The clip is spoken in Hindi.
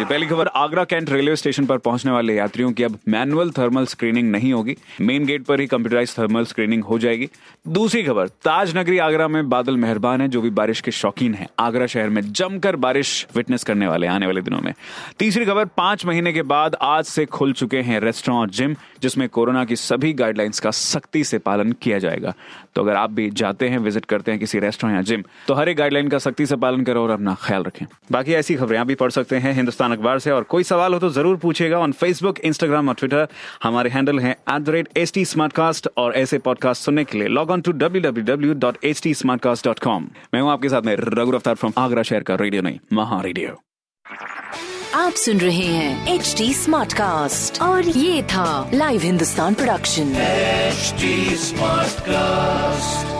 जी, पहली खबर, आगरा कैंट रेलवे स्टेशन पर पहुँचने वाले यात्रियों की अब मैनुअल थर्मल स्क्रीनिंग नहीं होगी। मेन गेट पर ही कंप्यूटराइज थर्मल स्क्रीनिंग हो जाएगी। दूसरी खबर ताज नगरी आगरा में बादल मेहरबान है, जो भी बारिश के शौकीन है। आगरा शहर में जमकर बारिश विटनेस करने वाले आने वाले दिनों में। तीसरी खबर, पाँच महीने के बाद आज से खुल चुके हैं रेस्टोरेंट और जिम, जिसमें कोरोना की सभी गाइडलाइंस का सख्ती से पालन किया जाएगा। तो अगर आप भी जाते हैं, विज़िट करते हैं किसी रेस्टोरेंट या जिम तो हर एक गाइडलाइन का सख्ती से पालन करो और अपना ख्याल रखें। बाकी ऐसी खबरें आप भी पढ़ सकते हैं हिंदुस्तान अखबार से। और कोई सवाल हो तो ज़रूर पूछेगा ऑन फेसबुक इंस्टाग्राम और ट्विटर हमारे हैंडल है at the rate H T और ऐसे पॉडकास्ट सुनने के लिए log on to W W W dot H T मैं हूँ आपके साथ में रघु रफ्तार फ्रॉम आगरा शहर का रेडियो नहीं महा रेडियो आप सुन रहे हैं एच डी स्मार्ट कास्ट और ये था live Hindustan production smart cast